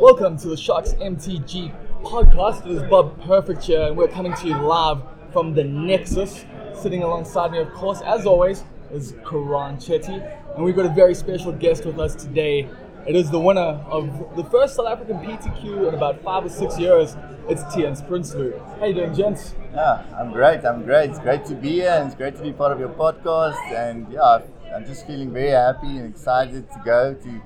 Welcome to the Sharks MTG podcast. It is Bob Perfect here, and we're coming to you live from the Nexus. Sitting alongside me, of course, as always, is Keraan Chetty, and we've got a very special guest with us today. It is the winner of the first South African PTQ in about five or six years. It's Theuns Prinsloo. How you doing, gents? Yeah, I'm great. I'm great. It's great to be here and it's great to be part of your podcast. And yeah, I'm just feeling very happy and excited to go to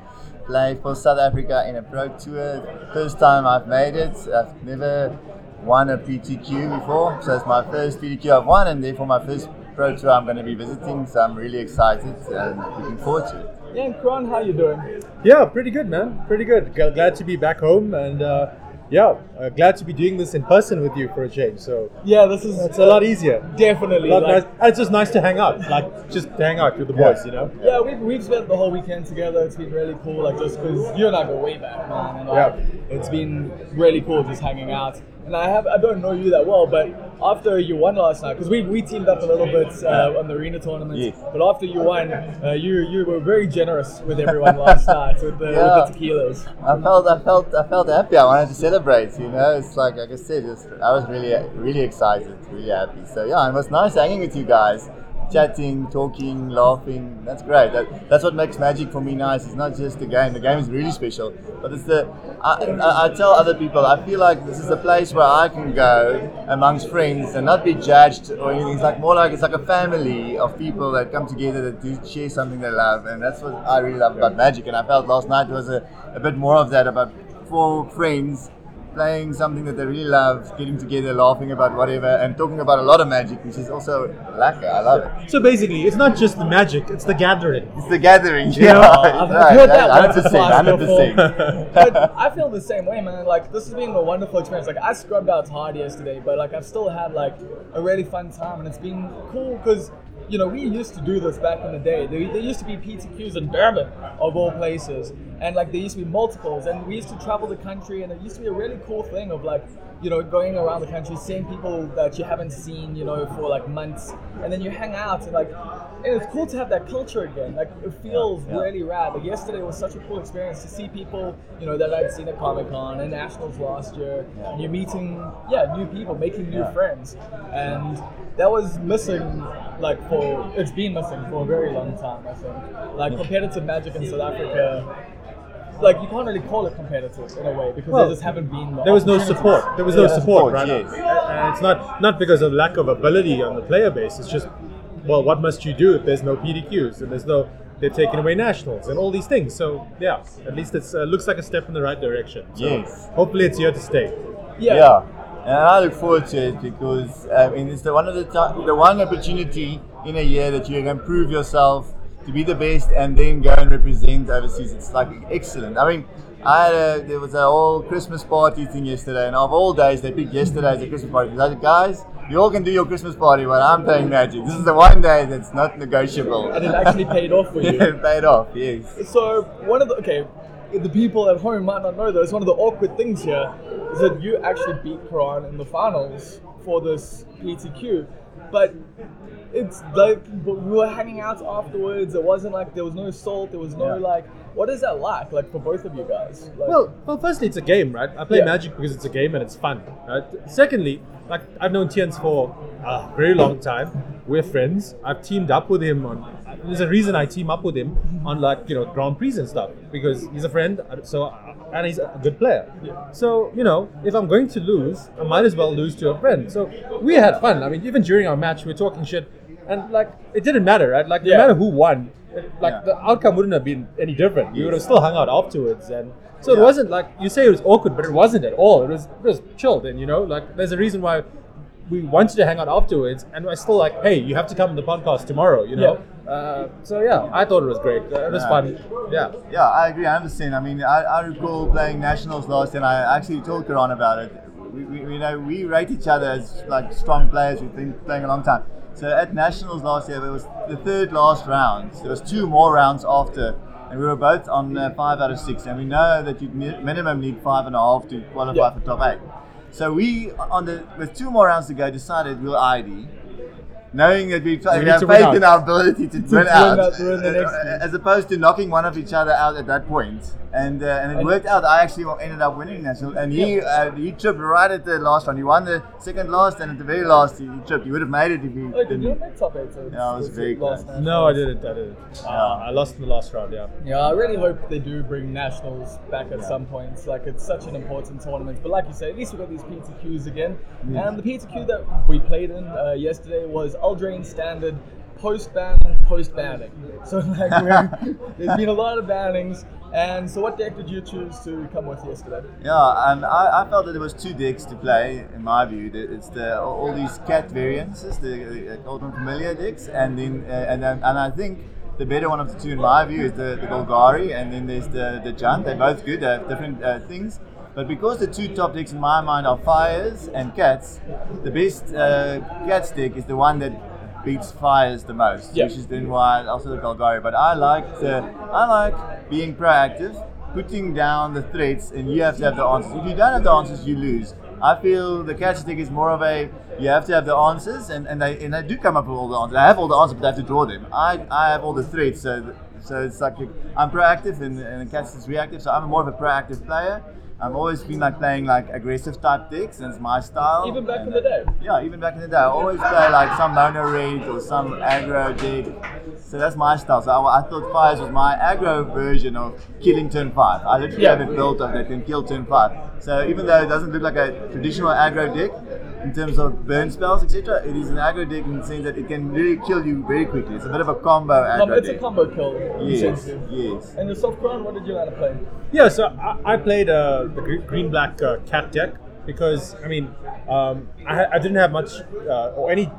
play for South Africa in a pro tour. First time I've made it. I've never won a PTQ before, so it's my first PTQ I've won, and therefore my first pro tour I'm going to be visiting. So I'm really excited and looking forward to it. Yeah, and Keraan, how you doing? Yeah, pretty good, man. Pretty good. Glad to be back home, and uh, yeah, uh, glad to be doing this in person with you for a change. So Yeah, this is it's a lot easier. definitely lot like, nice. And it's just nice to hang out, like just hang out with the boys, you know. Yeah, we've, we've spent the whole weekend together. It's been really cool, like just because you and I go way back, man. And like, Yeah. it's been really cool just hanging out. And I have I don't know you that well, but after you won last night, because we, we teamed up a little bit uh, on the arena tournament. Yes. But after you won, uh, you you were very generous with everyone last night with the, Yeah. with the tequilas. I felt, I felt, I felt happy. I wanted to celebrate. You know, it's like, like I said, I was really, really excited, really happy. So yeah, it was nice hanging with you guys, chatting, talking, laughing. That's great. That, that's what makes Magic for me nice. It's not just the game. The game is really special, but it's the. I, I, I tell other people, I feel like this is a place where I can go amongst friends and not be judged or anything. It's like more like it's like a family of people that come together that do share something they love, and that's what I really love about Magic. And I felt last night was a, a bit more of that about four friends playing something that they really love, getting together, laughing about whatever, and talking about a lot of magic, which is also lekker. I love it. So basically, it's not just the magic; it's the gathering. It's the gathering. Yeah, Yeah, I've right, heard that right, once or twice 100%, before. 100%. but I feel the same way, man. Like this has been a wonderful experience. Like I scrubbed out hard yesterday, but like I've still had like a really fun time, and it's been cool because you know we used to do this back in the day. There, there used to be PTQs in Durban, of all places, and like there used to be multiples, and we used to travel the country, and it used to be a really cool thing of like you know going around the country, seeing people that you haven't seen, you know, for like months, and then you hang out and like. And it's cool to have that culture again. Like it feels Yeah. really rad. Like yesterday was such a cool experience to see people, you know, that I'd seen at Comic Con and Nationals last year. Yeah. And you're meeting, yeah, new people, making new Yeah. friends, and that was missing. Like for it's been missing for a very long time. I think. Like competitive Magic in South Africa. Like you can't really call it competitive in a way because Well, there just haven't been. The There was no support. There was no Yeah, support, support, right? yes. And it's not not because of lack of ability on the player base. It's just, well, what must you do if there's no PTQs and there's no they're taking away nationals and all these things. So yeah, at least it uh, looks like a step in the right direction. So Yes. Hopefully, it's here to stay. Yeah. Yeah. And I look forward to it because I mean it's the one of the ti- the one opportunity in a year that you can prove yourself to be the best and then go and represent overseas. It's like excellent. I mean, I had a, there was a whole Christmas party thing yesterday, and of all days they picked yesterday as a Christmas party. They said, guys, you all can do your Christmas party, but I'm playing Magic. This is the one day that's not negotiable. And it actually paid off for you. it paid off. Yes. So one of the okay, the people at home might not know this. One of the awkward things here is that you actually beat Keraan in the finals for this PTQ, but it's like but we were hanging out afterwards. It wasn't like there was no salt. There was no Yeah. like. What is that like? Like for both of you guys? Like, Well, well, firstly, it's a game, right? I play Yeah. Magic because it's a game and it's fun, right? Secondly, like I've known Theuns for a very long time. We're friends. I've teamed up with him on. There's a reason I team up with him on like you know Grand Prix and stuff because he's a friend. Uh, so uh, and he's a good player. Yeah. So you know, if I'm going to lose, I might as well lose to a friend. So we had fun. I mean, even during our match, we're talking shit, and like it didn't matter, right? Like Yeah. no matter who won, it- like Yeah. the outcome wouldn't have been any different. We would have still hung out afterwards, and so it wasn't like you say it was awkward, but it wasn't at all. It was it was chilled, and you know, like there's a reason why we wanted to hang out afterwards, and I still like, hey, you have to come to the podcast tomorrow, you know. Uh, so yeah, I thought it was great. Uh, it was Yeah. fun. Yeah. Yeah, I agree. I understand. I mean, I, I recall playing nationals last, and I actually told Keraan about it. We, we, you know, we rate each other as like strong players. We've been playing a long time. So at nationals last year, it was the third last round. There was two more rounds after, and we were both on uh, five out of six. And we know that you minimum need five and a half to qualify Yeah. for top eight. So we, on the with two more rounds to go, decided we'll ID knowing that we, we, need have faith in our ability to, win win out, out, win the uh, as opposed to knocking one of each other out at that point. And uh, and it And- worked out. I actually ended up winning national, and he uh, he tripped right at the last one. He won the second last, and at the very last he, he tripped. He would have made it if he Oh, did you didn't. make top eight? So Yeah, I was it's very close. nationals. No, I didn't. I didn't. Uh, I lost in the last round. Yeah. Yeah, I really hope they do bring nationals back at Yeah. some point. It's like it's such an important tournament. But like you say, at least we got these PTQs again. Yeah. And the PTQ that we played in uh, yesterday was Eldraine Standard post banning, post banning. So like there's been a lot of bannings. And so, what deck did you choose to come with yesterday? Yeah, and I, I felt that there was two decks to play in my view. It's the all these cat variances, the old and familiar decks, and then uh, and then, and I think the better one of the two in my view is the, the Golgari, and then there's the the Jund. They're both good. They have different uh, things. But because the two top decks in my mind are fires and cats, the best uh, cats deck is the one that beats fires the most, Yeah. which is then why also the Golgari. But I like the I like being proactive, putting down the threats, and you have to have the answers. If you don't have the answers, you lose. I feel the catch stick is more of a you have to have the answers, and, and they and they do come up with all the answers. I have all the answers, but I have to draw them. I, I have all the threats, so so it's like I'm proactive, and, and the catch is reactive. So I'm more of a proactive player. I've always been like playing like aggressive type decks, and it's my style. Even back in the day. yeah, even back in the day, I always play like some mono red or some aggro deck. So that's my style. So I, I thought Fires was my aggro version of killing turn 5. I literally Yeah. have it built up that can kill turn 5. So even though it doesn't look like a traditional aggro deck in terms of burn spells, etc., it is an aggro deck in the sense that it can really kill you very quickly. It's a bit of a combo aggro Um, it's a combo kill. Yes, yes. And yourself, Keraan, what did you end up playing? Yeah, so I, I played uh, the green black uh, cat deck because I mean um, I, I didn't have much uh, or any.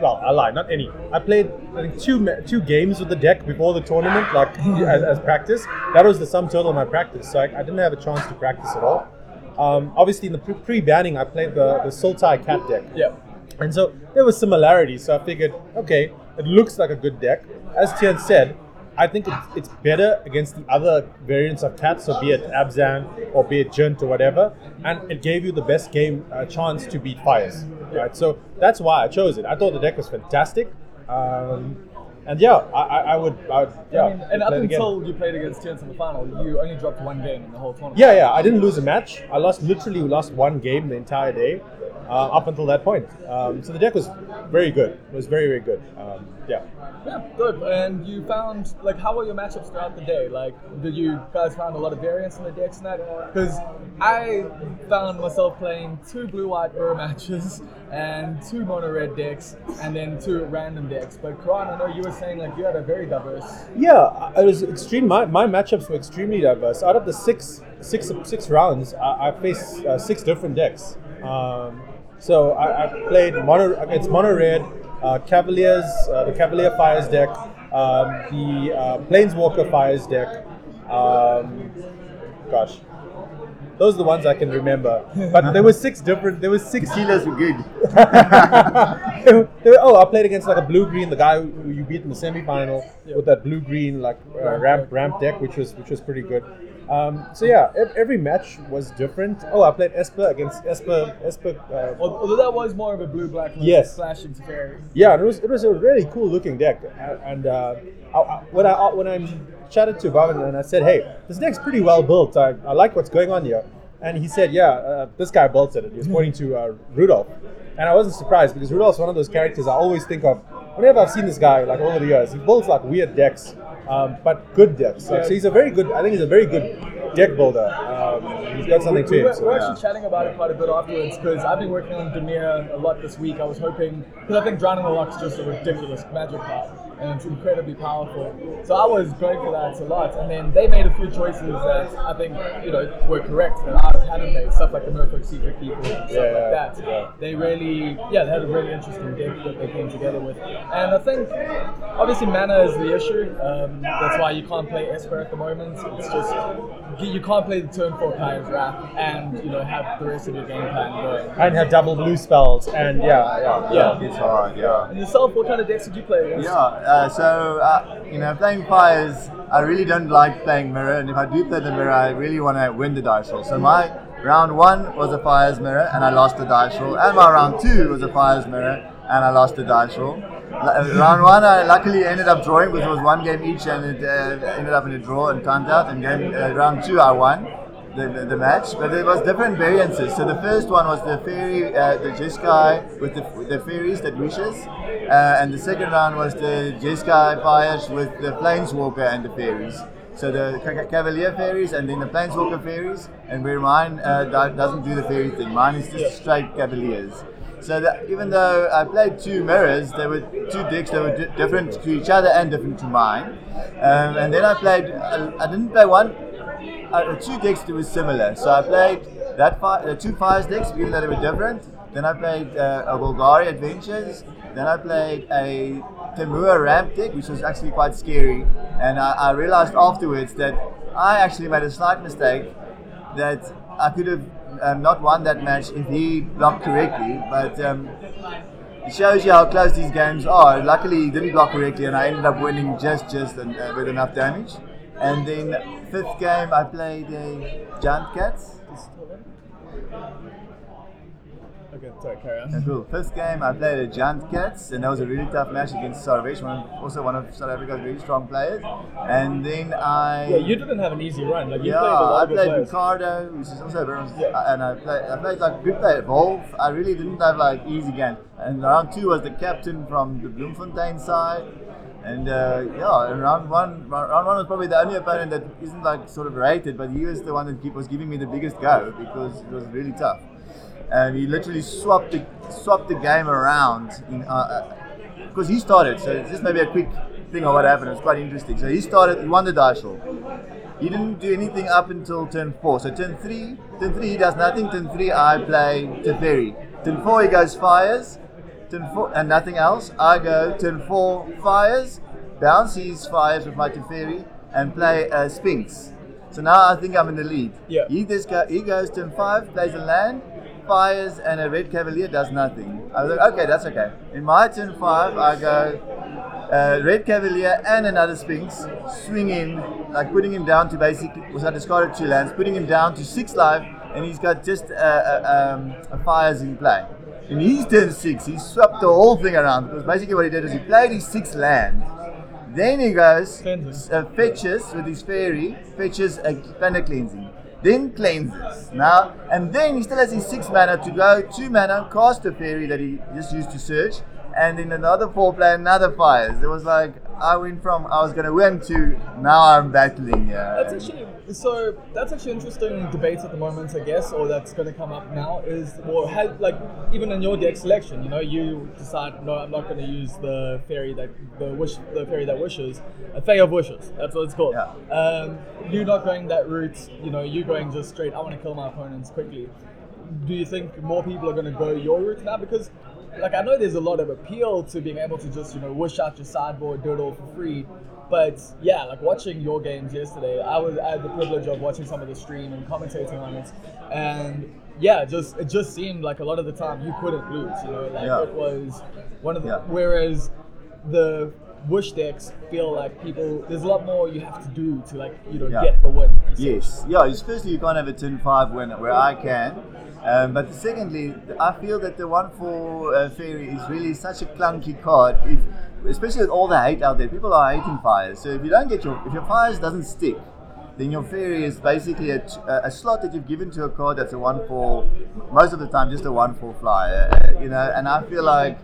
Well, I lied, not any. I played I think two two games with the deck before the tournament, like as, as practice. That was the sum total of my practice, so I, I didn't have a chance to practice at all. Um, obviously, in the pre- pre-banning, I played the the Sultai cat deck. Yeah. And so there were similarities. So I figured, okay, it looks like a good deck. As Theuns said, I think it's, it's better against the other variants of cats, so be it Abzan or be it Jund or whatever. And it gave you the best game uh, chance to beat fires. Right. So that's why I chose it. I thought the deck was fantastic. Um, and yeah, I, I, would, I would, yeah. I mean, and up play it again. until you played against Chance in the final, you only dropped one game in the whole tournament. Yeah, yeah. I didn't lose a match. I lost literally lost one game the entire day, uh, up until that point. Um, so the deck was very good. It was very very good. Um, yeah. Yeah, good. And you found like how were your matchups throughout the day? Like, did you guys find a lot of variance in the decks and that? Because I found myself playing two blue-white mirror matches and two mono red decks, and then two random decks. But Keraan, I know you were saying like you had a very diverse. Yeah, it was extreme. My, my matchups were extremely diverse. Out of the six six six rounds, I, I faced uh, six different decks. Um, so I, I played mono against mono red, uh, Cavaliers, uh, the Cavalier Fires deck, um, the uh, Planeswalker Fires deck. Um, gosh, those are the ones I can remember. But there were six different. There were six Healers were good. They were- they were- oh, I played against like a blue green, the guy who you beat in the semi-final with that blue green like uh, ramp ramp deck, which was which was pretty good. Um, so yeah, every match was different. Oh, I played Esper against Esper Esper. Uh, Although that was more of a blue-black Yes. slash fairy. yeah, it was it was a really cool looking deck. And uh, I, I, when I when I chatted to Bhavin and I said, "Hey, this deck's pretty well built. I, I like what's going on here," and he said, "Yeah, uh, this guy built it." He was pointing to uh, Rudolph, and I wasn't surprised because Rudolph's one of those characters I always think of whenever I've seen this guy like over the years. He builds like weird decks, um, but good decks. Like, so he's a very good. I think he's a very good deck builder. Um, he's got something We to him. we were So. actually chatting about it quite a bit afterwards because I've been working on Dimir a lot this week. I was hoping because I think Drown in the Loch's just a ridiculous magic card and it's incredibly powerful. So I was going for that a lot, and then they made a few choices that I think you know were correct that I hadn't made. Stuff like the Merfolk Secretkeeper and stuff Yeah, like that. yeah. They really, yeah, they had a really interesting deck that they came together with, and I think obviously mana is the issue. Um, that's why you can't play Esper at the moment. It's just you you can't play the turn four Kaya's Wrath and you know have the rest of your game plan going. And have double blue spells, and yeah, yeah, Yeah. It's hard, yeah. And yourself, what kind of decks did you play against? Yeah, uh, so uh, you know, playing fires, I really don't like playing mirror, and if I do play the mirror, I really want to win the dice roll. So my round one was a fires mirror, and I lost the dice roll, and my round two was a fires mirror, and I lost the dice roll. Round one, I luckily ended up drawing it was one game each, and it uh, ended up in a draw and timed out. And game uh, round two, I won the, the, match, but there was different variances. So the first one was the fairy, uh, the Jeskai with the, the fairies that wishes, uh, and the second round was the Jeskai fires with the planeswalker and the fairies. So the Ca- Ca- Cavalier fairies and then the Planeswalker fairies, and where mine uh, doesn't do the fairy thing. Mine is just straight Cavaliers. So that even though I played two mirrors, there were two decks that were di- different to each other and different to mine. Um, and then I played. I, I didn't play one. Uh, two decks that were similar. So I played that fi- uh, two fires decks, even though they were different. Then I played uh, a Golgari Adventures. Then I played a Temur Ramp deck, which was actually quite scary. And I, I realized afterwards that I actually made a slight mistake that I could have um, not won that match if he blocked correctly. But um, it shows you how close these games are. Luckily, he didn't block correctly, and I ended up winning just just uh, with enough damage. And then fifth game, I played a Giant Cats. Okay, sorry, carry on. Yeah, cool. Fifth game, I played a Giant Cats, and that was a really tough match against Sarvesh, also one of South Africa's really strong players. And then I Yeah, you didn't have an easy run. Like you yeah, played a lot I played players. Ricardo, which is also very, Yeah. and I played, I played like good player Wolf. I really didn't have like easy game. And round two was the captain from the Bloemfontein side, and uh, yeah, and round one, round one was probably the only opponent that isn't like sort of rated, but he was the one that was giving me the biggest go because it was really tough. And he literally swapped the swapped the game around in. Uh, because he started, so it's just maybe a quick thing of what happened. It was quite interesting. So he started, he won the dice. He didn't do anything up until turn four. So turn three, turn three he does nothing. Turn three I play Teferi. Turn four he goes fires. Turn four and nothing else. I go turn four fires, bounce his fires with my Teferi, and play uh, Sphinx. So now I think I'm in the lead. Yeah. He just go, he goes turn five, plays a land, fires, and a red cavalier does nothing. I was like, okay, that's okay. In my turn five, I go uh, red cavalier and another sphinx, swing in, like putting him down to basically, was I discarded two lands, putting him down to six life, and he's got just uh, uh, um, a fires in play. In his turn six, he swapped the whole thing around because basically what he did is he played his six land. Then he goes, uh, fetches with his fairy, fetches a planet cleansing. Then cleanses. Now, and then he still has his six mana to go, two mana, cast a fairy that he just used to search, and in another four play another fires. It was like, I went from I was gonna win to now I'm battling. Yeah. That's actually so. That's actually interesting debate at the moment, I guess, or that's going to come up now. Is well, like even in your deck selection, you know, you decide no, I'm not going to use the fairy that the wish, the fairy that wishes, a fairy of wishes. That's what it's called. Yeah. Um, you're not going that route. You know, you're going just straight. I want to kill my opponents quickly. Do you think more people are going to go your route now? Because like I know there's a lot of appeal to being able to just you know wish out your sideboard, do it all for free. But yeah, like watching your games yesterday, I was I had the privilege of watching some of the stream and commentating on it, and yeah, just it just seemed like a lot of the time you couldn't lose. You know, like Yeah. it was one of the Yeah. whereas the wish decks feel like people there's a lot more you have to do to like you know Yeah. get the win. Yes, yeah. Especially you can't have a turn five win where I can, um, but secondly I feel that the one for uh, fairy is really such a clunky card. If especially with all the hate out there, people are hating fires. So if you don't get your if your fires doesn't stick, then your fairy is basically a, slot that you've given to a card that's a one for most of the time just a one for flyer. Uh, you know, and I feel like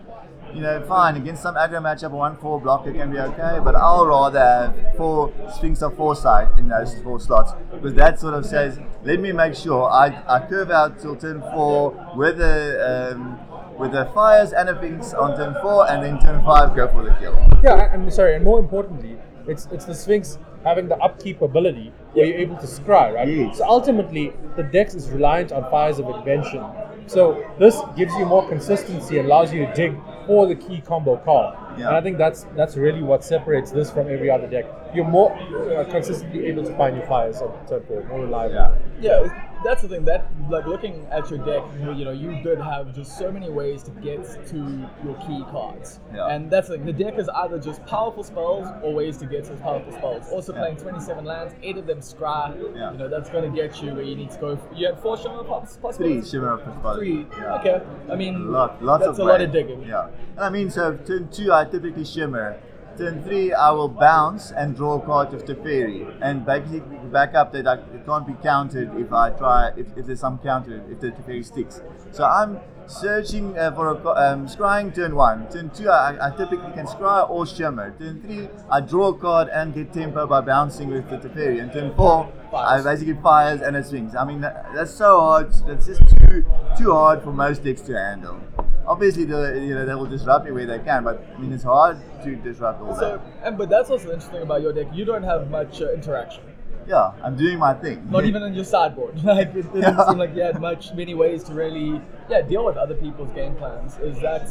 you know, fine, against some aggro matchup, a 1 4 blocker can be okay, but I'll rather have four Sphinx of Foresight in those four slots because that sort of says, let me make sure I, I curve out till turn 4 with the, um, with the fires and a Sphinx on turn 4, and then turn 5 go for the kill. Yeah, and sorry, and more importantly, it's it's the Sphinx having the upkeep ability where you're able to scry, right? Yes. So ultimately, the dex is reliant on fires of invention. So this gives you more consistency, allows you to dig for the key combo card. Yeah. And I think that's that's really what separates this from every other deck. You're more uh, consistently able to find your fires on turn four, more reliable. Yeah. Yeah, that's the thing. That like looking at your deck, you, know, you did have just so many ways to get to your key cards, Yeah. and that's like the deck is either just powerful spells or ways to get to powerful spells. Also Yeah. playing 27 lands, eight of them scry. Yeah. You know, that's going to get you where you need to go. You had four shimmer poss- Three shimmer of possibility. Three. Yeah. Okay. I mean, A lot, lots that's of a lot of digging. Yeah, and I mean, so turn two, I typically shimmer. Turn three, I will bounce and draw a card of Teferi, and basically back up that I, it can't be countered if I try if, if there's some counter if the Teferi sticks. So I'm searching uh, for a um, scrying turn one. Turn two, I, I typically can scry or shimmer. Turn three, I draw a card and get tempo by bouncing with the Teferi. And turn four, Fires. basically fires and it swings. I mean, that, that's so hard. That's just too too hard for most decks to handle. Obviously, the, you know they will disrupt me where they can, but I mean it's hard to disrupt all So, that. and but that's also interesting about your deck. You don't have much uh, interaction. Yeah, I'm doing my thing. Not even on your sideboard. Like it, it didn't Yeah. seem like you had much many ways to really yeah deal with other people's game plans. Is that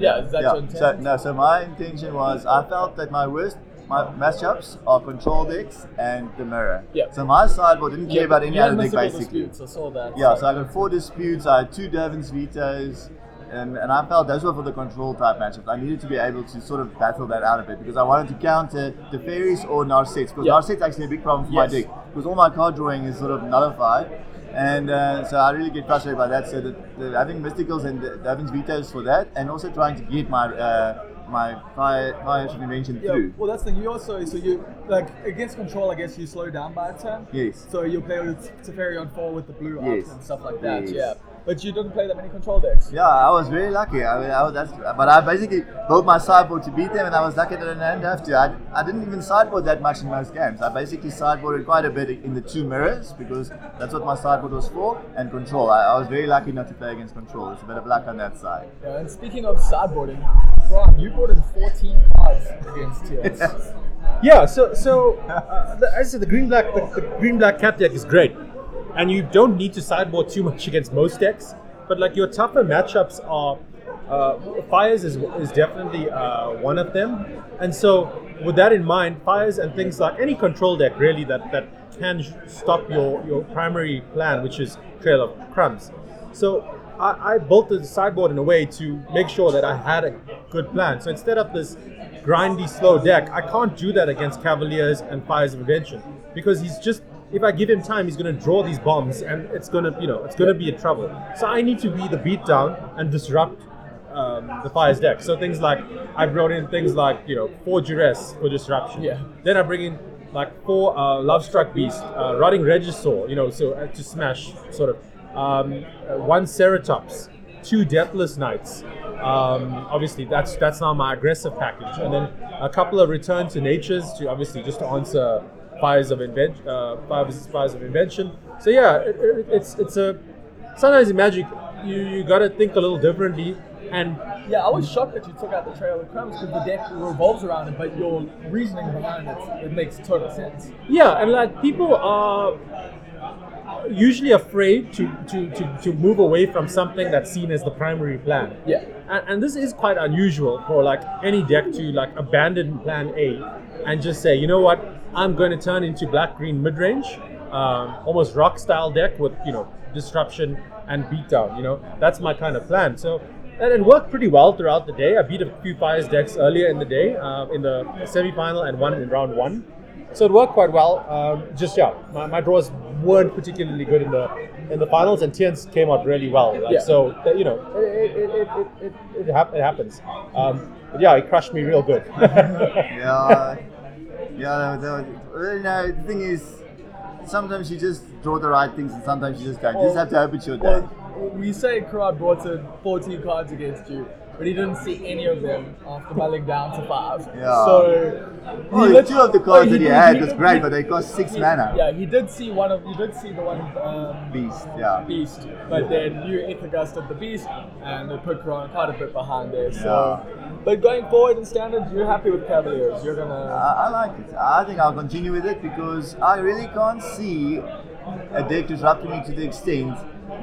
yeah? Is that your yeah. So no, so my intention was I felt that my worst matchups are control decks and the mirror. Yeah. So my sideboard didn't care Yeah, about any other deck basically. disputes, I saw that. Yeah, so I got four disputes. I had two Dovin's vetoes, and, and I felt those were for the control type matchups. I needed to be able to sort of battle that out a bit because I wanted to counter the fairies or Narsets because Yeah. Narset's actually a big problem for Yes. my deck because all my card drawing is sort of nullified. And uh, so I really get frustrated by that. So the, the, having mysticals and the Dovin's vetoes for that, and also trying to get my uh, my fire fire invention Yeah, through. well, that's the thing. You also, so you like against control. I guess you slow down by a turn. Yes. So you play with Teferi on four with the blue Yes. and stuff like that. Yes. Yeah. But you didn't play that many control decks. Yeah, I was very lucky. I mean, I was, that's, but I basically built my sideboard to beat them, and I was lucky that I didn't have to. I, I didn't even sideboard that much in most games. I basically sideboarded quite a bit in the two mirrors because that's what my sideboard was for, and control. I, I was very lucky not to play against control. It's a bit of luck on that side. Yeah, and speaking of sideboarding, Ron, you brought in 14 cards against TS. Yeah, so so uh, the, as I said, the green black the, the green black cat deck is great, and you don't need to sideboard too much against most decks. But like your tougher matchups are uh, fires is is definitely uh, one of them, and so with that in mind, fires and things like any control deck really that that can stop your your primary plan, which is Trail of Crumbs. So I, I built the sideboard in a way to make sure that I had a good plan. So instead of this grindy, slow deck, I can't do that against Cavaliers and Fires of Invention because he's just. If I give him time, he's going to draw these bombs, and it's going to, you know, it's going to be in trouble. So I need to be the beatdown and disrupt um, the Fires deck. So things like I brought in things like you know four duress for disruption. Yeah. Then I bring in like four uh, Lovestruck Beast, uh, rotting regisaur. You know, so uh, to smash sort of um, uh, one ceratops, two deathless knights. Um, obviously, that's that's now my aggressive package, and then a couple of return to natures to obviously just to answer fires of invention, uh, fires, fires of invention. So yeah, it, it, it's it's a sometimes in magic you you got to think a little differently and Yeah, I was shocked that you took out the Trail of Crumbs because the deck revolves around it, but your reasoning behind it, it makes total sense. Yeah, and like people are usually afraid to, to, to, to move away from something that's seen as the primary plan. Yeah. And, and this is quite unusual for like any deck to like abandon plan A and just say, you know what, I'm going to turn into black green mid range, um, almost rock style deck with you know disruption and beatdown. You know that's my kind of plan. So and it worked pretty well throughout the day. I beat a few fires decks earlier in the day uh, in the semi final and one in round one. So it worked quite well. Um, just yeah, my, my draws weren't particularly good in the in the finals, and Theuns came out really well. Like, Yeah. So you know, it it, it, it, it, it, hap- it happens. Um, but yeah, it crushed me real good. yeah, yeah. You know, the thing is, sometimes you just draw the right things, and sometimes you just don't. You just have to hope it's your day. Well, we say Keraan brought 14 cards against you, but he didn't see any of them after mulling down to five. Yeah. So. Oh, he the two of the cards that he did- had was did- great, but they cost six he- mana. Yeah, he did see one of. You did see the one. Um, Beast, yeah. Beast, but then you Aether Gusted the Beast, and it put Keraan quite a bit behind there. So, but going forward in standard, you're happy with Cavaliers. You're gonna. I, I like it. I think I'll continue with it because I really can't see a deck disrupting me to the extent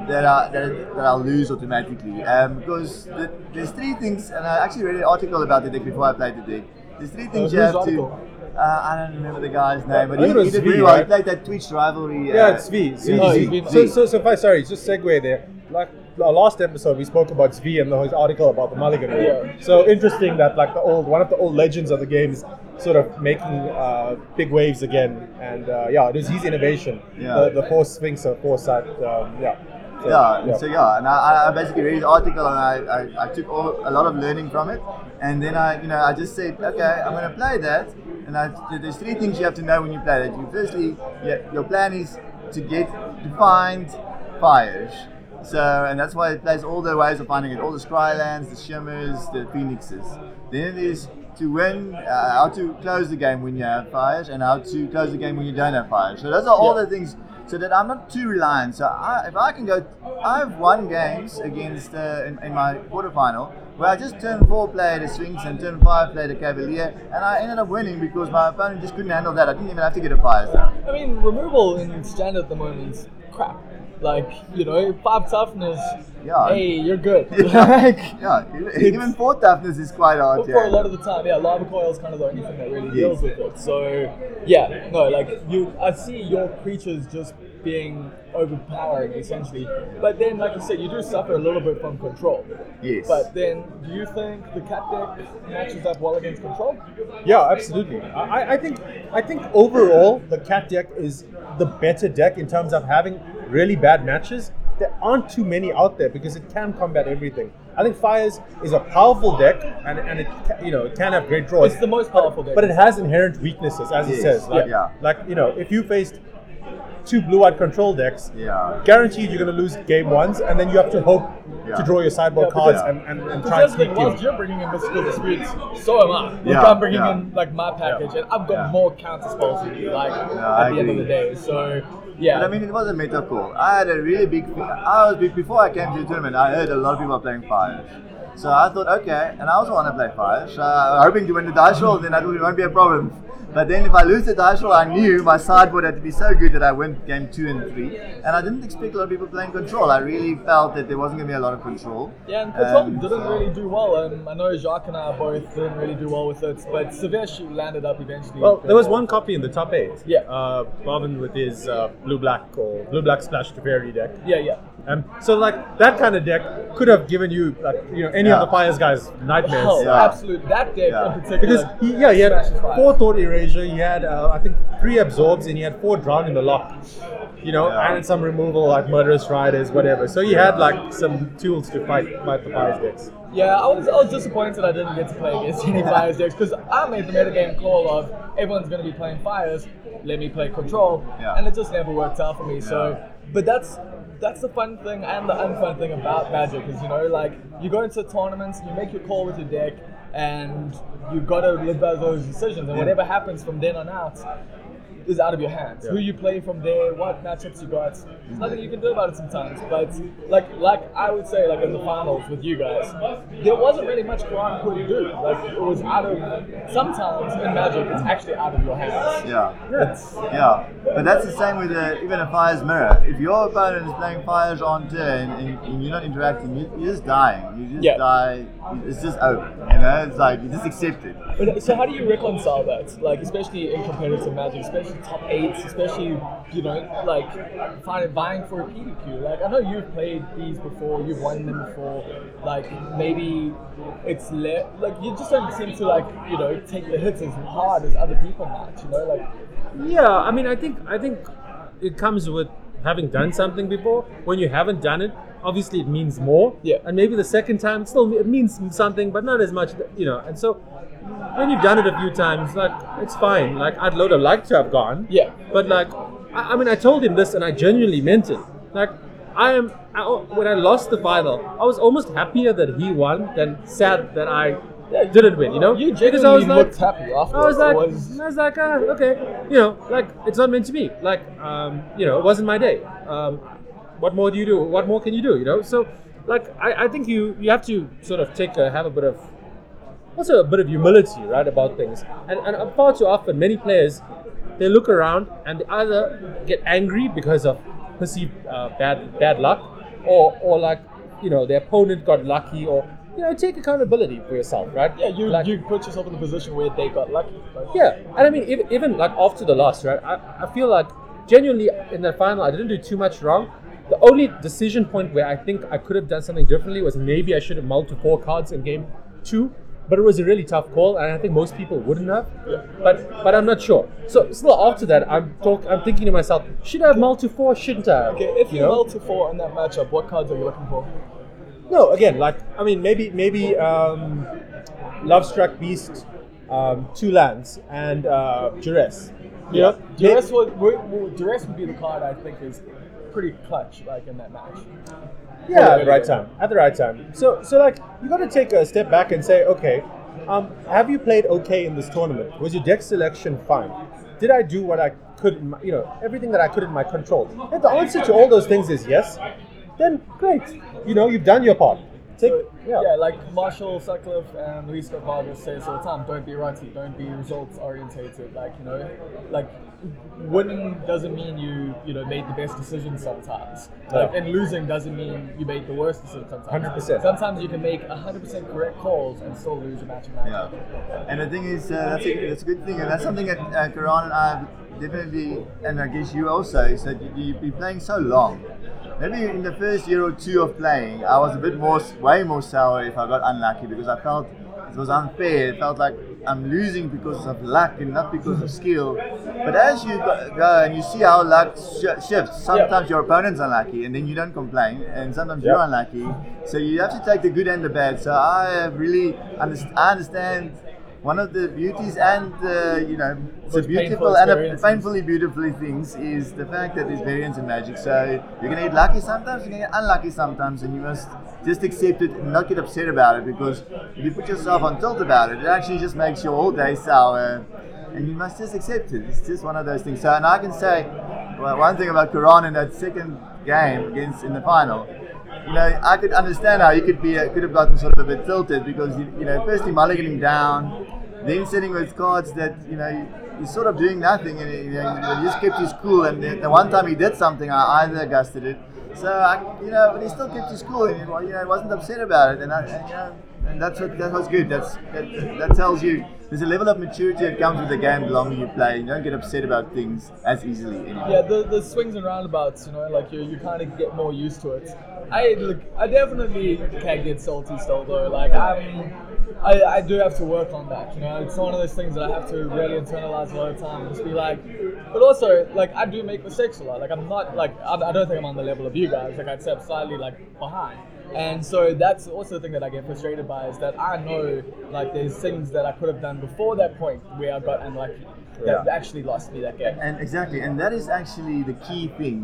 that I, that, that I'll lose automatically. Um, because the, there's three things, and I actually read an article about the deck before I played the deck. There's three things Uh, you whose have to. Uh, I don't remember the guy's name, but I he, he did V, really well. He played that Twitch rivalry. Yeah, uh, it's V. yeah, Zvi. Oh, Z. it's V. So, so, so I sorry, just segue there. Like our last episode, we spoke about Zvi and his article about the Mulligan. Yeah. So interesting that like the old one of the old legends of the game is sort of making uh, big waves again. And uh, yeah, it was his innovation. Yeah. The, the force sphinx of foresight. Um, yeah. So, yeah, and so yeah, and I, I basically read the article and I, I, I took all, a lot of learning from it, and then I, you know, I just said, okay, I'm going to play that, and I, there's three things you have to know when you play that. You firstly, yeah, your plan is to get to find fires. So, and that's why it plays all the ways of finding it, all the Skrylands, the Shimmers, the Phoenixes. Then it is to win, uh, how to close the game when you have fires, and how to close the game when you don't have fires. So those are all Yeah. the things so that I'm not too reliant. So I, if I can go, I've won games against uh, in, in my quarterfinal where I just turn four played a Sphinx and turn five played a Cavalier, and I ended up winning because my opponent just couldn't handle that. I didn't even have to get a fire. I mean, removal in standard at the moment is crap. Like, you know, five toughness. Yeah. Hey, you're good. like, Yeah, even- even four toughness is quite hard. But to for a lot of the time, yeah, lava coil is kind of the only thing that really Yes. deals with it. So, yeah, no, like you, I see your creatures just being overpowering essentially. But then, like you said, you do suffer a little bit from control. Yes. But then, do you think the cat deck matches up well against control? Yeah, absolutely. I, I- I think I think overall the cat deck is the better deck in terms of having really bad matches. There aren't too many out there because it can combat everything. I think Fires is a powerful deck and, and it ca- you know it can have great draws. It's the most powerful but, deck. but it has inherent weaknesses, as it Yes, says. Like, yeah. like you know, if you faced two blue-eyed control decks, Yeah. guaranteed you're going to lose game ones, and then you have to hope Yeah. to draw your sideboard Yeah, cards because- and, and, and try and that's the sneak thing, whilst you. you're bringing in mystical disputes, so am I. Like, Yeah, I'm bringing yeah. in like my package, and I've got Yeah. more counter spells than you. Like I at the end of the day, so yeah. But I mean, it was a meta call. I had a really big. I was before I came to the tournament. I heard a lot of people are playing fires, so I thought, okay, and I also want to play fires. Uh, hoping to win the dice roll, then that won't be a problem. But then if I lose the dice roll, I knew my sideboard had to be so good that I went game two and three. And I didn't expect a lot of people playing control. I really felt that there wasn't going to be a lot of control. Yeah, and Control Um, didn't so- really do well. Um, I know Jacques and I both didn't really do well with it, but Sarvesh landed up eventually. Well, there was one copy in the top eight. Yeah. Uh, Bhavin with his uh, blue black or blue black splash Teferi deck. Yeah, yeah. Um, so like that kind of deck could have given you like you know any Yeah. of the fires guys nightmares. Oh, Yeah. absolute. That deck Yeah. in particular. Because he, yeah, he had four thought erasure. He had uh, I think three absorbs, and he had four Drown in the Loch. You know, Yeah. and some removal like murderous riders, whatever. So he had like some tools to fight fight the fires decks. Yeah, I was, I was disappointed that I didn't get to play against any Fires decks because I made the metagame call of everyone's going to be playing Fires, let me play Control, Yeah. and it just never worked out for me. So, but that's that's the fun thing and the unfun thing about Magic is you know like you go into tournaments, you make your call with your deck, and you've got to live by those decisions, and whatever happens from then on out. Is out of your hands. Yeah. Who you play from there, what matchups you got. There's nothing you can do about it sometimes. But like like I would say, like in the finals with you guys, there wasn't really much Keraan could do. Like it was out of sometimes in Magic, it's actually out of your hands. Yeah. It's, Yeah, but that's the same with uh, even a fire's mirror. If your opponent is playing fires on turn and, and you're not interacting, you, you're just dying. You just Yeah. die. It's just over. You know, it's like you just accept it. but so how do you reconcile that? Like especially in competitive Magic, especially top eights, especially you know like finding vying for a PTQ. Like I know you've played these before, you've won them before. Like maybe it's le- like you just don't seem to like you know take the hits as hard as other people might. You know like. Yeah, I mean, I think I think it comes with having done something before. When you haven't done it, obviously it means more. Yeah. And maybe the second time it still it means something, but not as much. You know. And so when you've done it a few times, like it's fine. Like I'd load have liked to have gone. Yeah. But like, I, I mean, I told him this, and I genuinely meant it. Like. I am I, when I lost the final. I was almost happier that he won than sad that I Yeah, didn't win. You know, You because I was like, happy after. I was like, was, I was like, uh, okay, you know, like it's not meant to be. Like, um, you know, it wasn't my day. Um, what more do you do? What more can you do? You know, so like, I, I think you you have to sort of take a, have a bit of also a bit of humility, right, about things. And and far too often, many players they look around and they either get angry because of perceived uh, bad bad luck, or or like you know their opponent got lucky, or you know, take accountability for yourself, right? Yeah, you Like- you put yourself in a position where they got lucky. Like, Yeah, and I mean, even, even like after the loss, right? I, I feel like genuinely in the final, I didn't do too much wrong. The only decision point where I think I could have done something differently was maybe I should have mulled to four cards in game two, but it was a really tough call, and I think most people wouldn't have. But but I'm not sure. So still after that, I'm talk, I'm thinking to myself, should I have mulled to four? Shouldn't I? have? Okay, if you know? roll to four in that matchup, what cards are you looking for? No, again, like I mean, maybe maybe um, Love Struck Beast, um, two lands, and uh, Duress. You know, Duress would, would, would Duress would be the card I think is pretty clutch, like in that match. Yeah, at the right time. At the right time. So, so like, you got to take a step back and say, okay, um, have you played okay in this tournament? Was your deck selection fine? Did I do what I could? In my, you know, everything that I could in my control. If the answer to all those things is yes, then great. You know, you've done your part. Take, So, yeah. yeah. like Marshall Sutcliffe and Luis Vargas say all the time, don't be righty, don't be results orientated. Like, you know, like winning doesn't mean you, you know, made the best decision sometimes. Like, and losing doesn't mean you made the worst decision sometimes. 100%. Sometimes you can make 100% correct calls and still lose a match. Yeah, and the thing is, uh, that's, a, that's a good thing, and that's something that uh, Keraan and I have definitely, and I guess you also, is that you, you've been playing so long. Maybe in the first year or two of playing, I was a bit more, way more sour if I got unlucky because I felt it was unfair. It felt like I'm losing because of luck and not because of skill. But as you go and you see how luck sh- shifts, sometimes your opponent's unlucky and then you don't complain, and sometimes you're unlucky. So you have to take the good and the bad. So I really underst- I understand one of the beauties and uh, you know the Those beautiful and experiences. painfully beautifully things is the fact that there's variance in magic. So you're gonna get lucky sometimes, you're gonna get unlucky sometimes, and you must just accept it and not get upset about it because if you put yourself on tilt about it, it actually just makes your whole day sour. And you must just accept it. It's just one of those things. So, and I can say well, one thing about Keraan in that second game against in the final you know, I could understand how he could be, uh, could have gotten sort of a bit tilted because you, you know, firstly mulliganing down, then sitting with cards that you know he's sort of doing nothing, and you know, he just kept his cool. And the, the one time he did something, I Aether Gusted it. So I, you know, but he still kept his cool, and you know, know, wasn't upset about it. And, I, and you know, and that's what that was good. That's that, that tells you there's a level of maturity that comes with the game the longer you play. You don't get upset about things as easily anymore. Yeah, the, the swings and roundabouts, you know, like you, you kind of get more used to it. I look, I definitely can get salty still though. Like I'm, I, I do have to work on that. You know, it's one of those things that I have to really internalize a lot of time. Just be like, but also like I do make mistakes a lot. Like I'm not like I, I don't think I'm on the level of you guys. Like I'd say I'm slightly like behind. And so that's also the thing that I get frustrated by is that I know like there's things that I could have done before that point where I got unlucky that Yeah. actually lost me that game. And exactly, and that is actually the key thing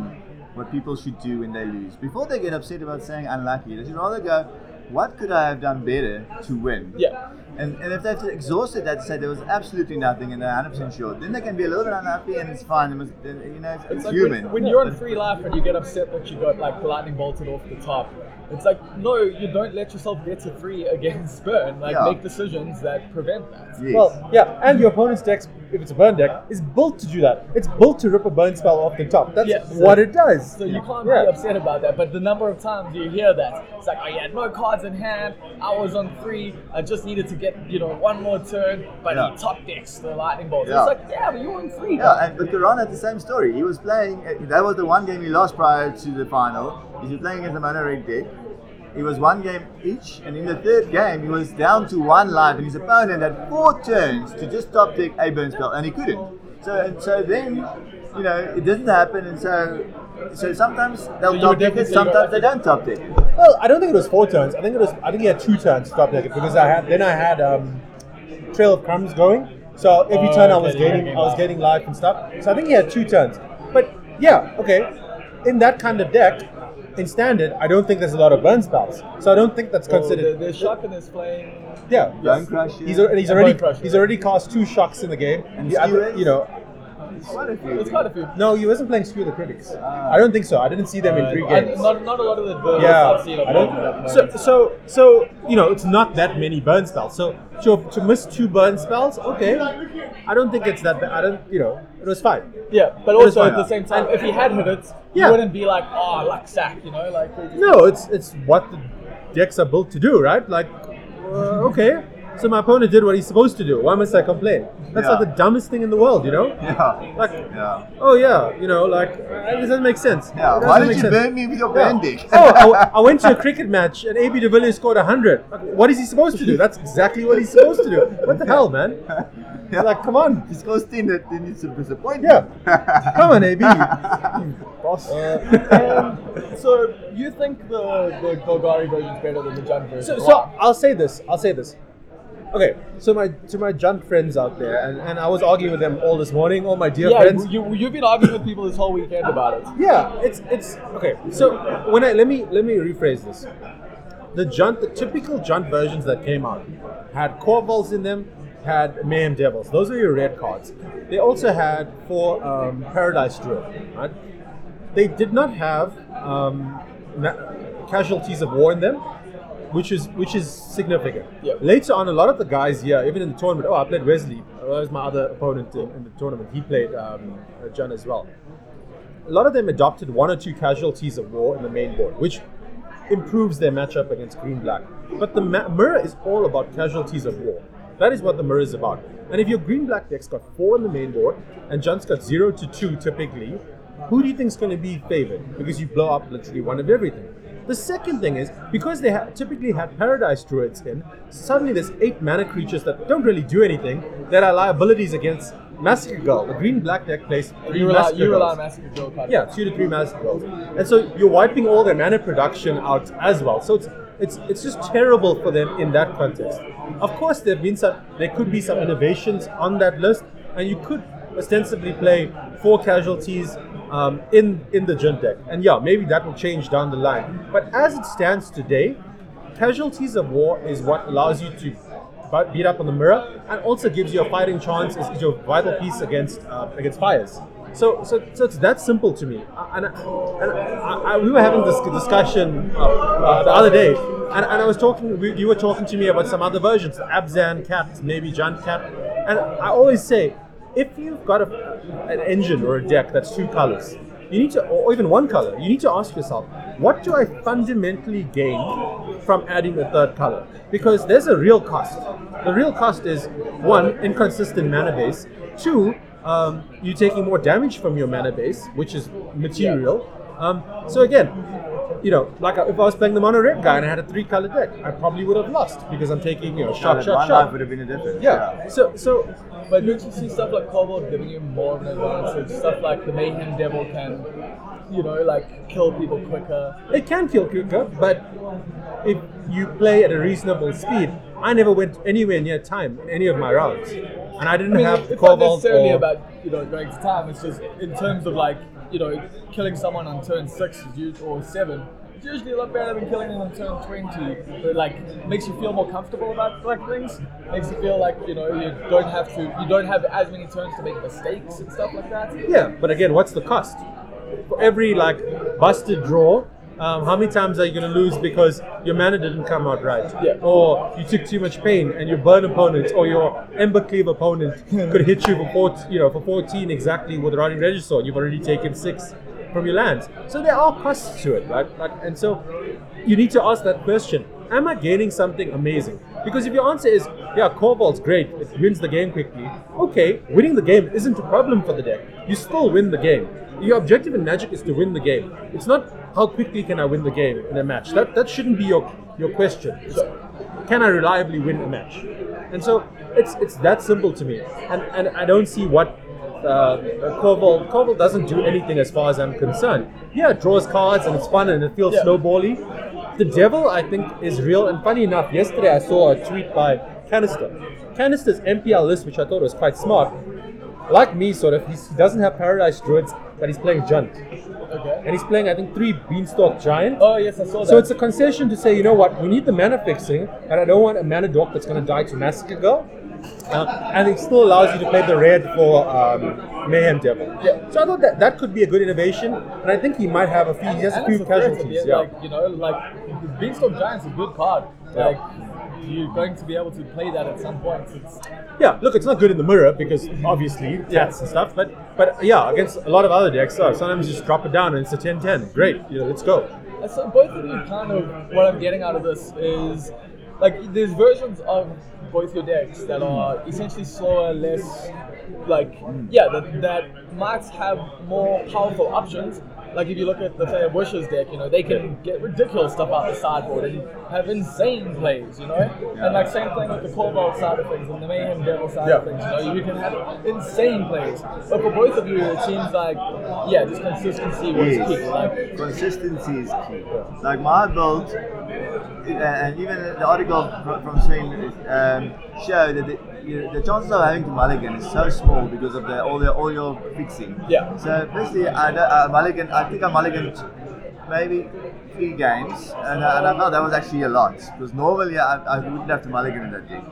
what people should do when they lose. Before they get upset about saying unlucky, they should rather go, what could I have done better to win? Yeah. And, and if they've exhausted that say there was absolutely nothing and they're 100% sure, then they can be a little bit unhappy and it's fine. It you know, it's, it's It's like human. when, when you're on free life and you get upset that you got like lightning bolted off the top. It's like no, you don't let yourself get to three against burn. Like Yeah. make decisions that prevent that. yes. Well, yeah, and your opponent's deck, if it's a burn deck, is built to do that. It's built to rip a burn spell off the top. That's Yeah, so- what it does. So you can't Yeah. be upset about that. But the number of times you hear that, it's like, oh yeah, no cards in hand. I was on three. I just needed to get you know one more turn, but Yeah. he top decks the lightning bolt. Yeah. It's like yeah, but you were on three. Yeah, and, but Keraan had the same story. He was playing, uh, that was the one game he lost prior to the final. He was playing against a mono red deck. It was one game each, and in the third game, he was down to one life, and his opponent had four turns to just top deck a burn spell, and he couldn't. So, and so then, you know, it doesn't happen, and so, so sometimes they'll you top deck it, say you got sometimes they don't top deck it. Well, I don't think it was four turns. I think it was. I think he had two turns to stop deck it because I had then I had um, Trail of Crumbs going. So every Oh, turn I was gaining, getting I was getting life and stuff. So I think he had two turns. But yeah, okay. In that kind of deck, in standard, I don't think there's a lot of burn spells. So I don't think that's Well, considered. the, the shotgun is playing. yeah. Bone Crush, He's, yeah. al- and he's already Bone Crusher. he's already cast two shocks in the game. And He- I- you know, Quite a few. It's quite a few. no, he wasn't playing Skewer the Critics. Ah. I don't think so. I didn't see them in three Uh, I- games. not, not a lot of the birds Yeah, I've seen I don't. at the So, so, so you know, it's not that many burn spells. So, to, to miss two burn spells, okay. I don't think it's that. Bad. I don't. You know, it was fine. Yeah, but It also at the same time, if he had hit it, Yeah. you wouldn't be like, oh, luck sack, you know, like. just- No, it's it's what the decks are built to do, right? Like uh, okay. So my opponent did what he's supposed to do. Why must I complain? That's Yeah. like the dumbest thing in the world, you know? Yeah. Like, Yeah. oh yeah, you know, like uh, it doesn't make sense. Yeah. Why did you sense. burn me with your Yeah. bandage? oh, I, I went to a cricket match and AB de Villiers scored 100. Like, what is he supposed to do? That's exactly what he's supposed to do. What the hell, man? Yeah. Like, come on. He's ghosting that they need to disappoint Yeah. Come on, AB. Boss. Uh, and so you think the the Golgari version is better than the Junk version? So, so I'll say this. I'll say this. Okay, so my to my junk friends out there, and, and I was arguing with them all this morning, all my dear yeah, friends. you you've been arguing with people this whole weekend about it. Yeah, it's it's okay. So when I let me let me rephrase this. The Jund, the typical Jund versions that came out had Korvolds in them, had Mayhem Devils. Those are your red cards. They also had four um, Paradise Druid. Right? They did not have um, na- casualties of war in them, which is which is significant. Yeah. Later on, a lot of the guys here, even in the tournament, oh, I played Wesley. That was my other opponent in, in the tournament. He played um, uh, Jund as well a lot of them adopted one or two casualties of war in the main board, which improves their matchup against green black. But the ma- mirror is all about casualties of war. That is what the mirror is about. And if your green black deck's got four in the main board and Jund's got zero to two typically, who do you think is going to be favored? Because you blow up literally one of everything. The second thing is because they ha- typically had paradise druids in, suddenly there's eight mana creatures that don't really do anything that are liabilities against Massacre Girl. The green black deck plays three You rely, Massacre you rely Girls. on Massacre Girl card. Yeah, two to three master rolls. And so you're wiping all their mana production out as well. So it's it's it's just terrible for them in that context. Of course there have been some there could be some innovations on that list, and you could ostensibly play four casualties um, in in the Jund deck. And yeah, maybe that will change down the line. But as it stands today, casualties of war is what allows you to beat up on the mirror and also gives you a fighting chance is is your vital piece against uh, against fires. So, so, so it's that simple to me. Uh, And, and I, I, we were having this discussion uh, uh, the other day, and, and I was talking. We, you were talking to me about some other versions, Abzan Cat, maybe Jund Cat, and I always say, if you've got a, an engine or a deck that's two colors, you need to, or even one color, you need to ask yourself, what do I fundamentally gain from adding a third color? Because there's a real cost. The real cost is one, inconsistent mana base, two, um, you taking more damage from your mana base, which is material. Um, so again, you know, like if I was playing the mono red guy and I had a three color deck, I probably would have lost because I'm taking, you know, shot, That shot, one shot. life would have been a difference. Yeah. So, so But don't you see stuff like Korvold giving you more of an advantage? Stuff like the Mayhem Devil can, you know, like kill people quicker. It can kill quicker, but if you play at a reasonable speed, I never went anywhere near time in any of my rounds, and I didn't I mean, have it's not Korvold necessarily or about you know going to time. It's just in terms of like you know killing someone on turn six or seven. It's usually a lot better than killing them on turn twenty. But like makes you feel more comfortable about like things. Makes you feel like you know you don't have to you don't have as many turns to make mistakes and stuff like that. yeah. But again, what's the cost for every like busted draw? Um, how many times are you going to lose because your mana didn't come out right? Yeah. Or you took too much pain, and your burn opponent or your Embercleave opponent could hit you for four, you know, for 14 exactly with Rotting Regisaur, and you've already taken six from your lands. So there are costs to it, right? Like, and so you need to ask that question: Am I gaining something amazing? Because if your answer is, yeah, Korvold's great, it wins the game quickly. Okay, winning the game isn't a problem for the deck. You still win the game. Your objective in Magic is to win the game. It's not how quickly can I win the game in a match. That that shouldn't be your your question. It's, can I reliably win a match? And so it's it's that simple to me. And and I don't see what uh, Korvold Korvold doesn't do anything as far as I'm concerned. Yeah, it draws cards and it's fun and it feels Yeah. snowbally. The devil I think is real. And funny enough, yesterday I saw a tweet by Kanister. Kanister's MPL list, which I thought was quite smart. Like me, sort of, he's, he doesn't have Paradise Druids, but he's playing Jund. Okay. And he's playing, I think, three Beanstalk Giant. Oh yes, I saw that. So it's a concession to say, you know what, we need the mana fixing, and I don't want a mana dork that's going to die to Massacre Girl. Uh, and it still allows you to play the red for um, Mayhem Devil. Yeah. So I thought that that could be a good innovation, and I think he might have a few. He has a few it's a threat casualties. end, Yeah. Like you know, like the Beanstalk Giant's a good card. Yeah. You're going to be able to play that at some point. It's, Yeah, look, it's not good in the mirror because obviously cats and stuff, but but yeah, against a lot of other decks, oh, sometimes you just drop it down and it's a 10-10. Great, you know, let's go. so both of you kind of what I'm getting out of this is like there's versions of both your decks that hmm. are essentially slower, less like yeah, that, that might have more powerful options. Like if you look at the say Wishes deck, you know they can get ridiculous stuff out the sideboard and have insane plays, you know. And like same thing with the Korvold side of things and the Mayhem Devil side of things. You know, you can have insane plays. But for both of you, it seems like yeah, just consistency was Yes. key. Like Consistency is key. Like my build, and even the article from, from um, showed that the, the chances of having to mulligan is so small because of the all the all your fixing. Yeah. So firstly, I, I uh, mulligan. I think I mulliganed maybe three games, and, I- and I felt that was actually a lot because normally I, I wouldn't have to mulligan in that deck.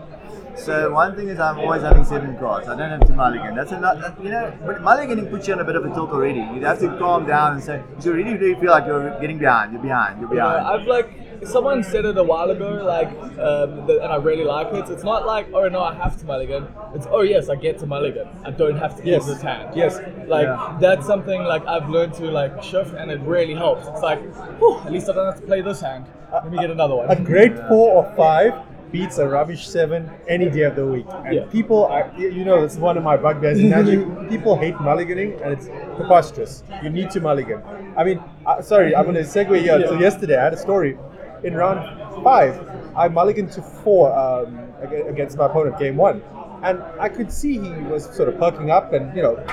So one thing is I'm always having seven cards. I don't have to mulligan. That's a lot. that- You know, but mulliganing puts you on a bit of a tilt already. You have to calm down and say Do you really, really feel like you're getting behind. You're behind. You're Yeah, behind. I've like someone said it a while ago, like, um, th- and I really like it. It's not like, oh no, I have to mulligan. It's oh yes, I get to mulligan. I don't have to Yes. keep this hand. Yes. like Yeah. that's something like I've learned to like shift, and it really helps. It's like, whew, at least I don't have to play this hand. Let me get another one. A great four or five beats a rubbish seven any day of the week. And Yeah. people, are, you you know, this is one of my bugbears in Magic. people hate mulliganing, and it's preposterous. You need to mulligan. I mean, uh, sorry, I'm going to segue here. So yesterday, I had a story. In round five, I mulliganed to four um, against my opponent, game one, and I could see he was sort of perking up, and you know,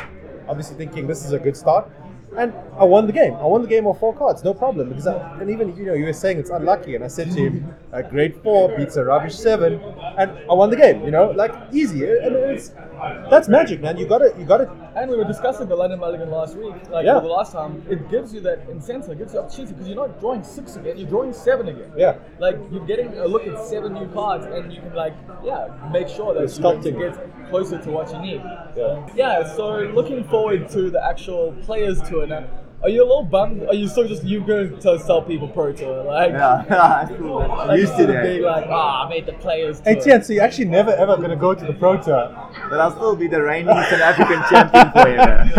obviously thinking this is a good start. And I won the game. I won the game on four cards, no problem. Because I, and even you know you were saying it's unlucky, and I said to him, a great four beats a rubbish seven, and I won the game. You know, like easy. And it's that's magic, man. You gotta you got it. And we were discussing the London Mulligan last week, like Yeah. the last time. It gives you that incentive, it gives you opportunity because you're not drawing six again, you're drawing seven again. Yeah. Like you're getting a look at seven new cards, and you can like yeah make sure that You're to get closer to what you need. Yeah. Yeah. So looking forward to the actual players tour now. Are you a little bummed? Are you still just you going to tell people pro tour like? yeah, cool. like, used to the that. big like ah I made the players tour. Hey Theuns, so you're actually never ever gonna go to the pro tour. But I'll still be the reigning South African champion forever.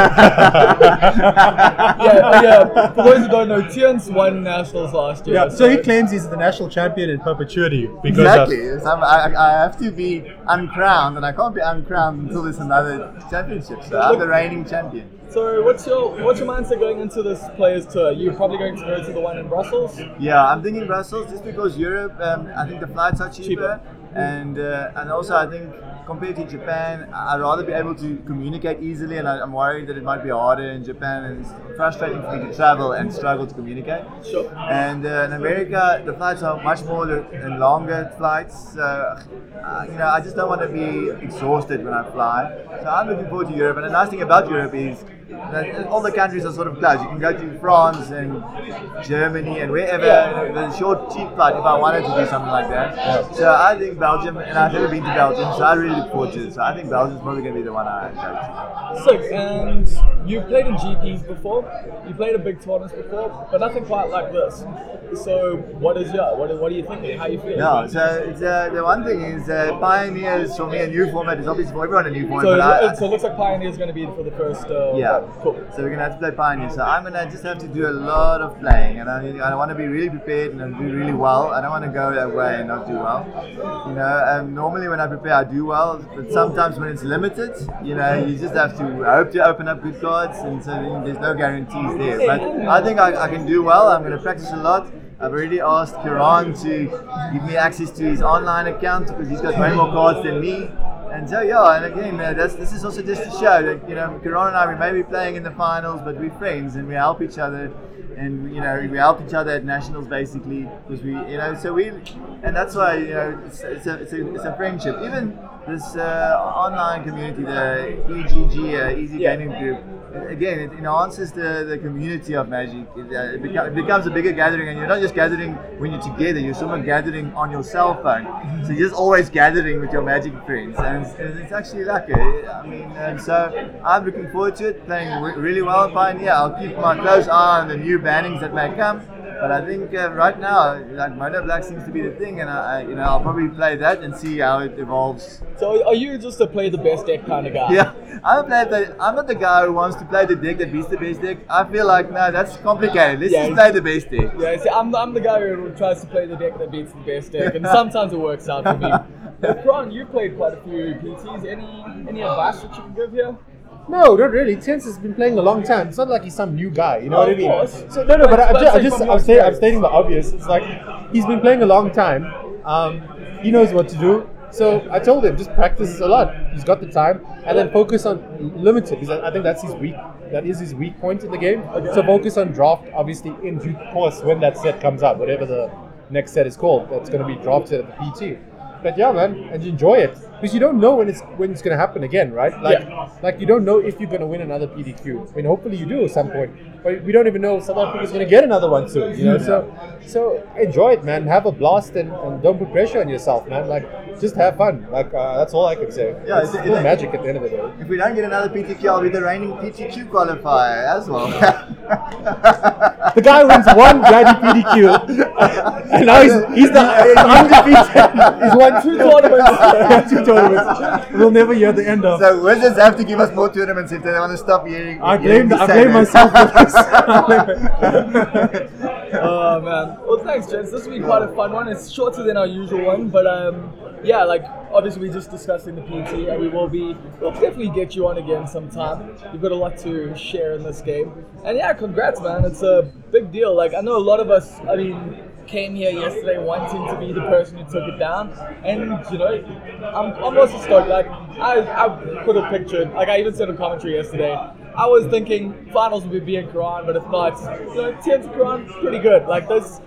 yeah, yeah. For those who don't know, Theuns won nationals last year. Yeah, so he claims he's the national champion in perpetuity because Exactly. So I'm, I, I have to be uncrowned, and I can't be uncrowned until there's another championship. So I'm the reigning champion. So what's your what's your mindset going into this players tour? You're probably going to go to the one in Brussels. Yeah, I'm thinking Brussels just because Europe. Um, I think the flights are cheaper, Cheaper. and uh, and also I think compared to Japan, I'd rather be able to communicate easily, and I, I'm worried that it might be harder in Japan, and it's frustrating for me to travel and struggle to communicate. Sure. And uh, in America, the flights are much more and longer flights. So, uh, you know, I just don't want to be exhausted when I fly. So I'm looking forward to Europe. And the nice thing about Europe is that all the countries are sort of close. You can go to France and Germany and wherever. Yeah. There's a short, cheap flight if I wanted to do something like that. So I think Belgium, and I've never been to Belgium, so I really look forward to it. So I think Belgium's probably going to be the one I go to. Sick. And you've played in GPs before. You played in big tournaments before, but nothing quite like this. So what is your what, what are you thinking? How are you feeling? No, so it's, uh, the one thing is uh, Pioneers for me a new format is obviously for everyone a new format. So, but I, it, so it looks like Pioneer's going to be for the first. Uh, Yeah. Cool. So we're gonna have to play Pioneer. So I'm gonna just have to do a lot of playing, and I, I want to be really prepared and do really well. I don't want to go away and not do well. You know, um, normally when I prepare, I do well, but sometimes when it's limited, you know, you just have to hope to open up good cards, and so there's no guarantees there. But I think I, I can do well. I'm gonna practice a lot. I've already asked Keraan to give me access to his online account because he's got way more cards than me. And so yeah, and again, uh, this is also just to show that you know, Keraan and I we may be playing in the finals, but we're friends and we help each other, and you know, we help each other at nationals basically because we, you know, so we, and that's why you know, it's, it's, a, it's, a, it's a friendship. Even this uh, online community, the EGG, uh, Easy Yeah. Gaming Group, again, it enhances the, the community of Magic. It, uh, it, beca- it becomes a bigger gathering, and you're not just gathering when you're together, you're someone gathering on your cell phone. So you're just always gathering with your Magic friends, and it's, it's actually like it. I mean, and so I'm looking forward to it, playing re- really well in Pioneer. I'll keep my close eye on the new bannings that may come. But I think uh, right now, like Mono Black seems to be the thing, and I, I, you know, I'll probably play that and see how it evolves. So are you just a play the best deck kind of guy? Yeah, I'm a player that I'm not the guy who wants to play the deck that beats the best deck. I feel like no, that's complicated. Let's Yeah, just play the best deck. Yeah, see, I'm, I'm the guy who tries to play the deck that beats the best deck, and sometimes it works out for me. But Keraan, you played quite a few PTs. Any any advice that you can give here? No, not really. Theuns has been playing a long time. It's not like he's some new guy. You know Oh, what I mean? course. So no, no. But- But, I, but just, I say just, from I'm, your I'm stating the obvious. It's like he's been playing a long time. Um, he knows what to do. So I told him just practice a lot. He's got the time, and then focus on limited because I think that's his weak. That is his weak point in the game. So focus on draft, obviously in due course when that set comes out, whatever the next set is called. That's going to be drafted at the PT. But yeah, man, and enjoy it because you don't know when it's when it's going to happen again, right? Like, Yeah. like you don't know if you're going to win another PTQ. I mean, hopefully you do at some point, but we don't even know if South Africa's going to get another one soon. You know, so so enjoy it, man. Have a blast and, and don't put pressure on yourself, man. Like, just have fun. Like, uh, that's all I can say. Yeah, it's it- still it- magic at the end of the day. If we don't get another PTQ, I'll be the reigning PTQ qualifier as well. The guy wins one bloody PTQ, and now he's, he's the undefeated. He's won two tournaments. two tournaments. We'll never hear the end of. so Wizards have to give us more tournaments if they want to stop hearing. I blame me I blame myself for this. I blame it. Oh man. Well, thanks, gents. This has been quite a fun one. It's shorter than our usual one, but um, yeah, like obviously we just discussed in the PT, and we will be. We'll definitely get you on again sometime. You've got a lot to share in this game, and yeah, congrats, man. It's a big deal. Like I know a lot of us. I mean. Came here yesterday wanting to be the person who took it down, and you know, I'm, also stoked. Like I, I could have pictured, like I even said in commentary yesterday, I was thinking finals would be and Keraan, but if not, you know, Theuns Keraan, pretty good. Like this,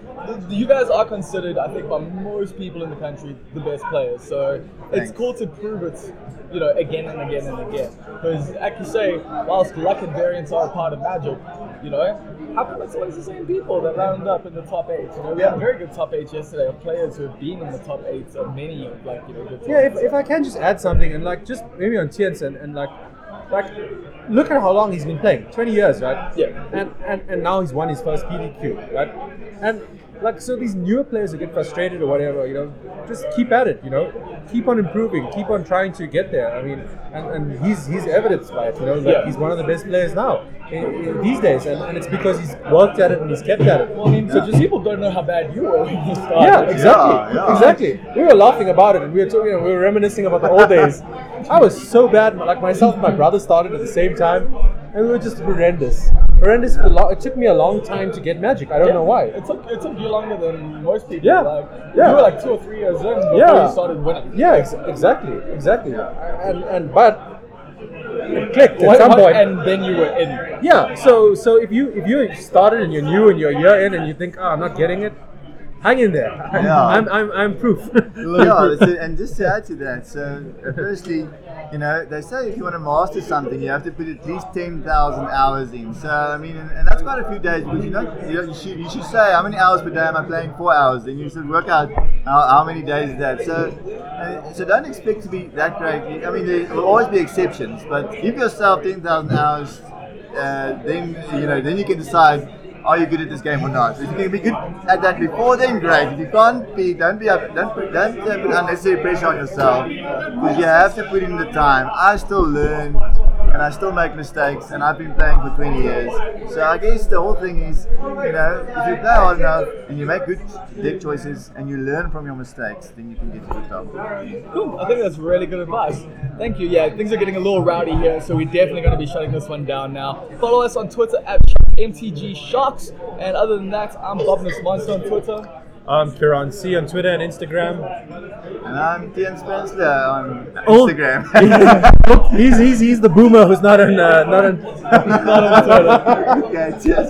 you guys are considered, I think, by most people in the country, the best players. So it's cool to prove it, you know, again and again and again. Because, like you say, whilst luck and variance are a part of Magic, you know, how come it's always the same people that round up in the top eight? You know, we had a very good top eight yesterday of players who have been in the top eight of many, like you know, good. Yeah, if, if I can just add something and like just maybe on Theuns and, and like like look at how long he's been playing. Twenty years, right? Yeah. And and, and now he's won his first PTQ, right? And like so these newer players who get frustrated or whatever, you know, just keep at it, you know. Keep on improving, keep on trying to get there. I mean and, and he's he's evidenced by it, you know, like Yeah. he's one of the best players now in, in these days and, and it's because he's worked at it and he's kept at it. well, I mean, so just people don't know how bad you were when you started. Yeah, exactly. Yeah, yeah. Exactly. We were laughing about it and we were talking, you know, we were reminiscing about the old days. I was so bad. Like myself and my brother started at the same time, and we were just horrendous. Horrendous. For lo- it took me a long time to get magic. I don't know why. It took it took you longer than most people. Yeah. Like Yeah. you were like two or three years in before Yeah. you started winning. Yeah, ex- exactly, exactly. And and but it clicked at some what- point. and then you were in. Yeah. So so if you if you started and you're new and you're a year in and you think, oh, I'm not getting it, hang in there. Yeah. I'm I'm I'm proof. yeah, so, and just to add to that, so uh, firstly, you know, they say if you want to master something, you have to put at least 10,000 hours in. So, I mean, and, and that's quite a few days because you know, you, you, should, you should say how many hours per day am I playing? Four hours. Then you should work out how, how many days is that. So, uh, so don't expect to be that great. I mean, there will always be exceptions, but give yourself 10,000 hours. Uh, then you know, then you can decide are you good at this game or not? If you can be good at that before, then great. If you can't be, don't be don't put, don't uh, put unnecessary pressure on yourself because you have to put in the time. I still learn and I still make mistakes, and I've been playing for 20 years. So I guess the whole thing is, you know, if you play hard enough and you make good deck choices and you learn from your mistakes, then you can get to the top. Cool. I think that's really good advice. Thank you. Yeah, things are getting a little rowdy here, so we're definitely going to be shutting this one down now. Follow us on Twitter at MTG Sharks, and other than that, I'm Bobness Monster on Twitter. I'm Keraan C on Twitter and Instagram. And I'm Tian Spencer on Oh. Instagram. Look, he's, he's, he's the boomer who's not on uh, not on Not on Twitter. okay, cheers.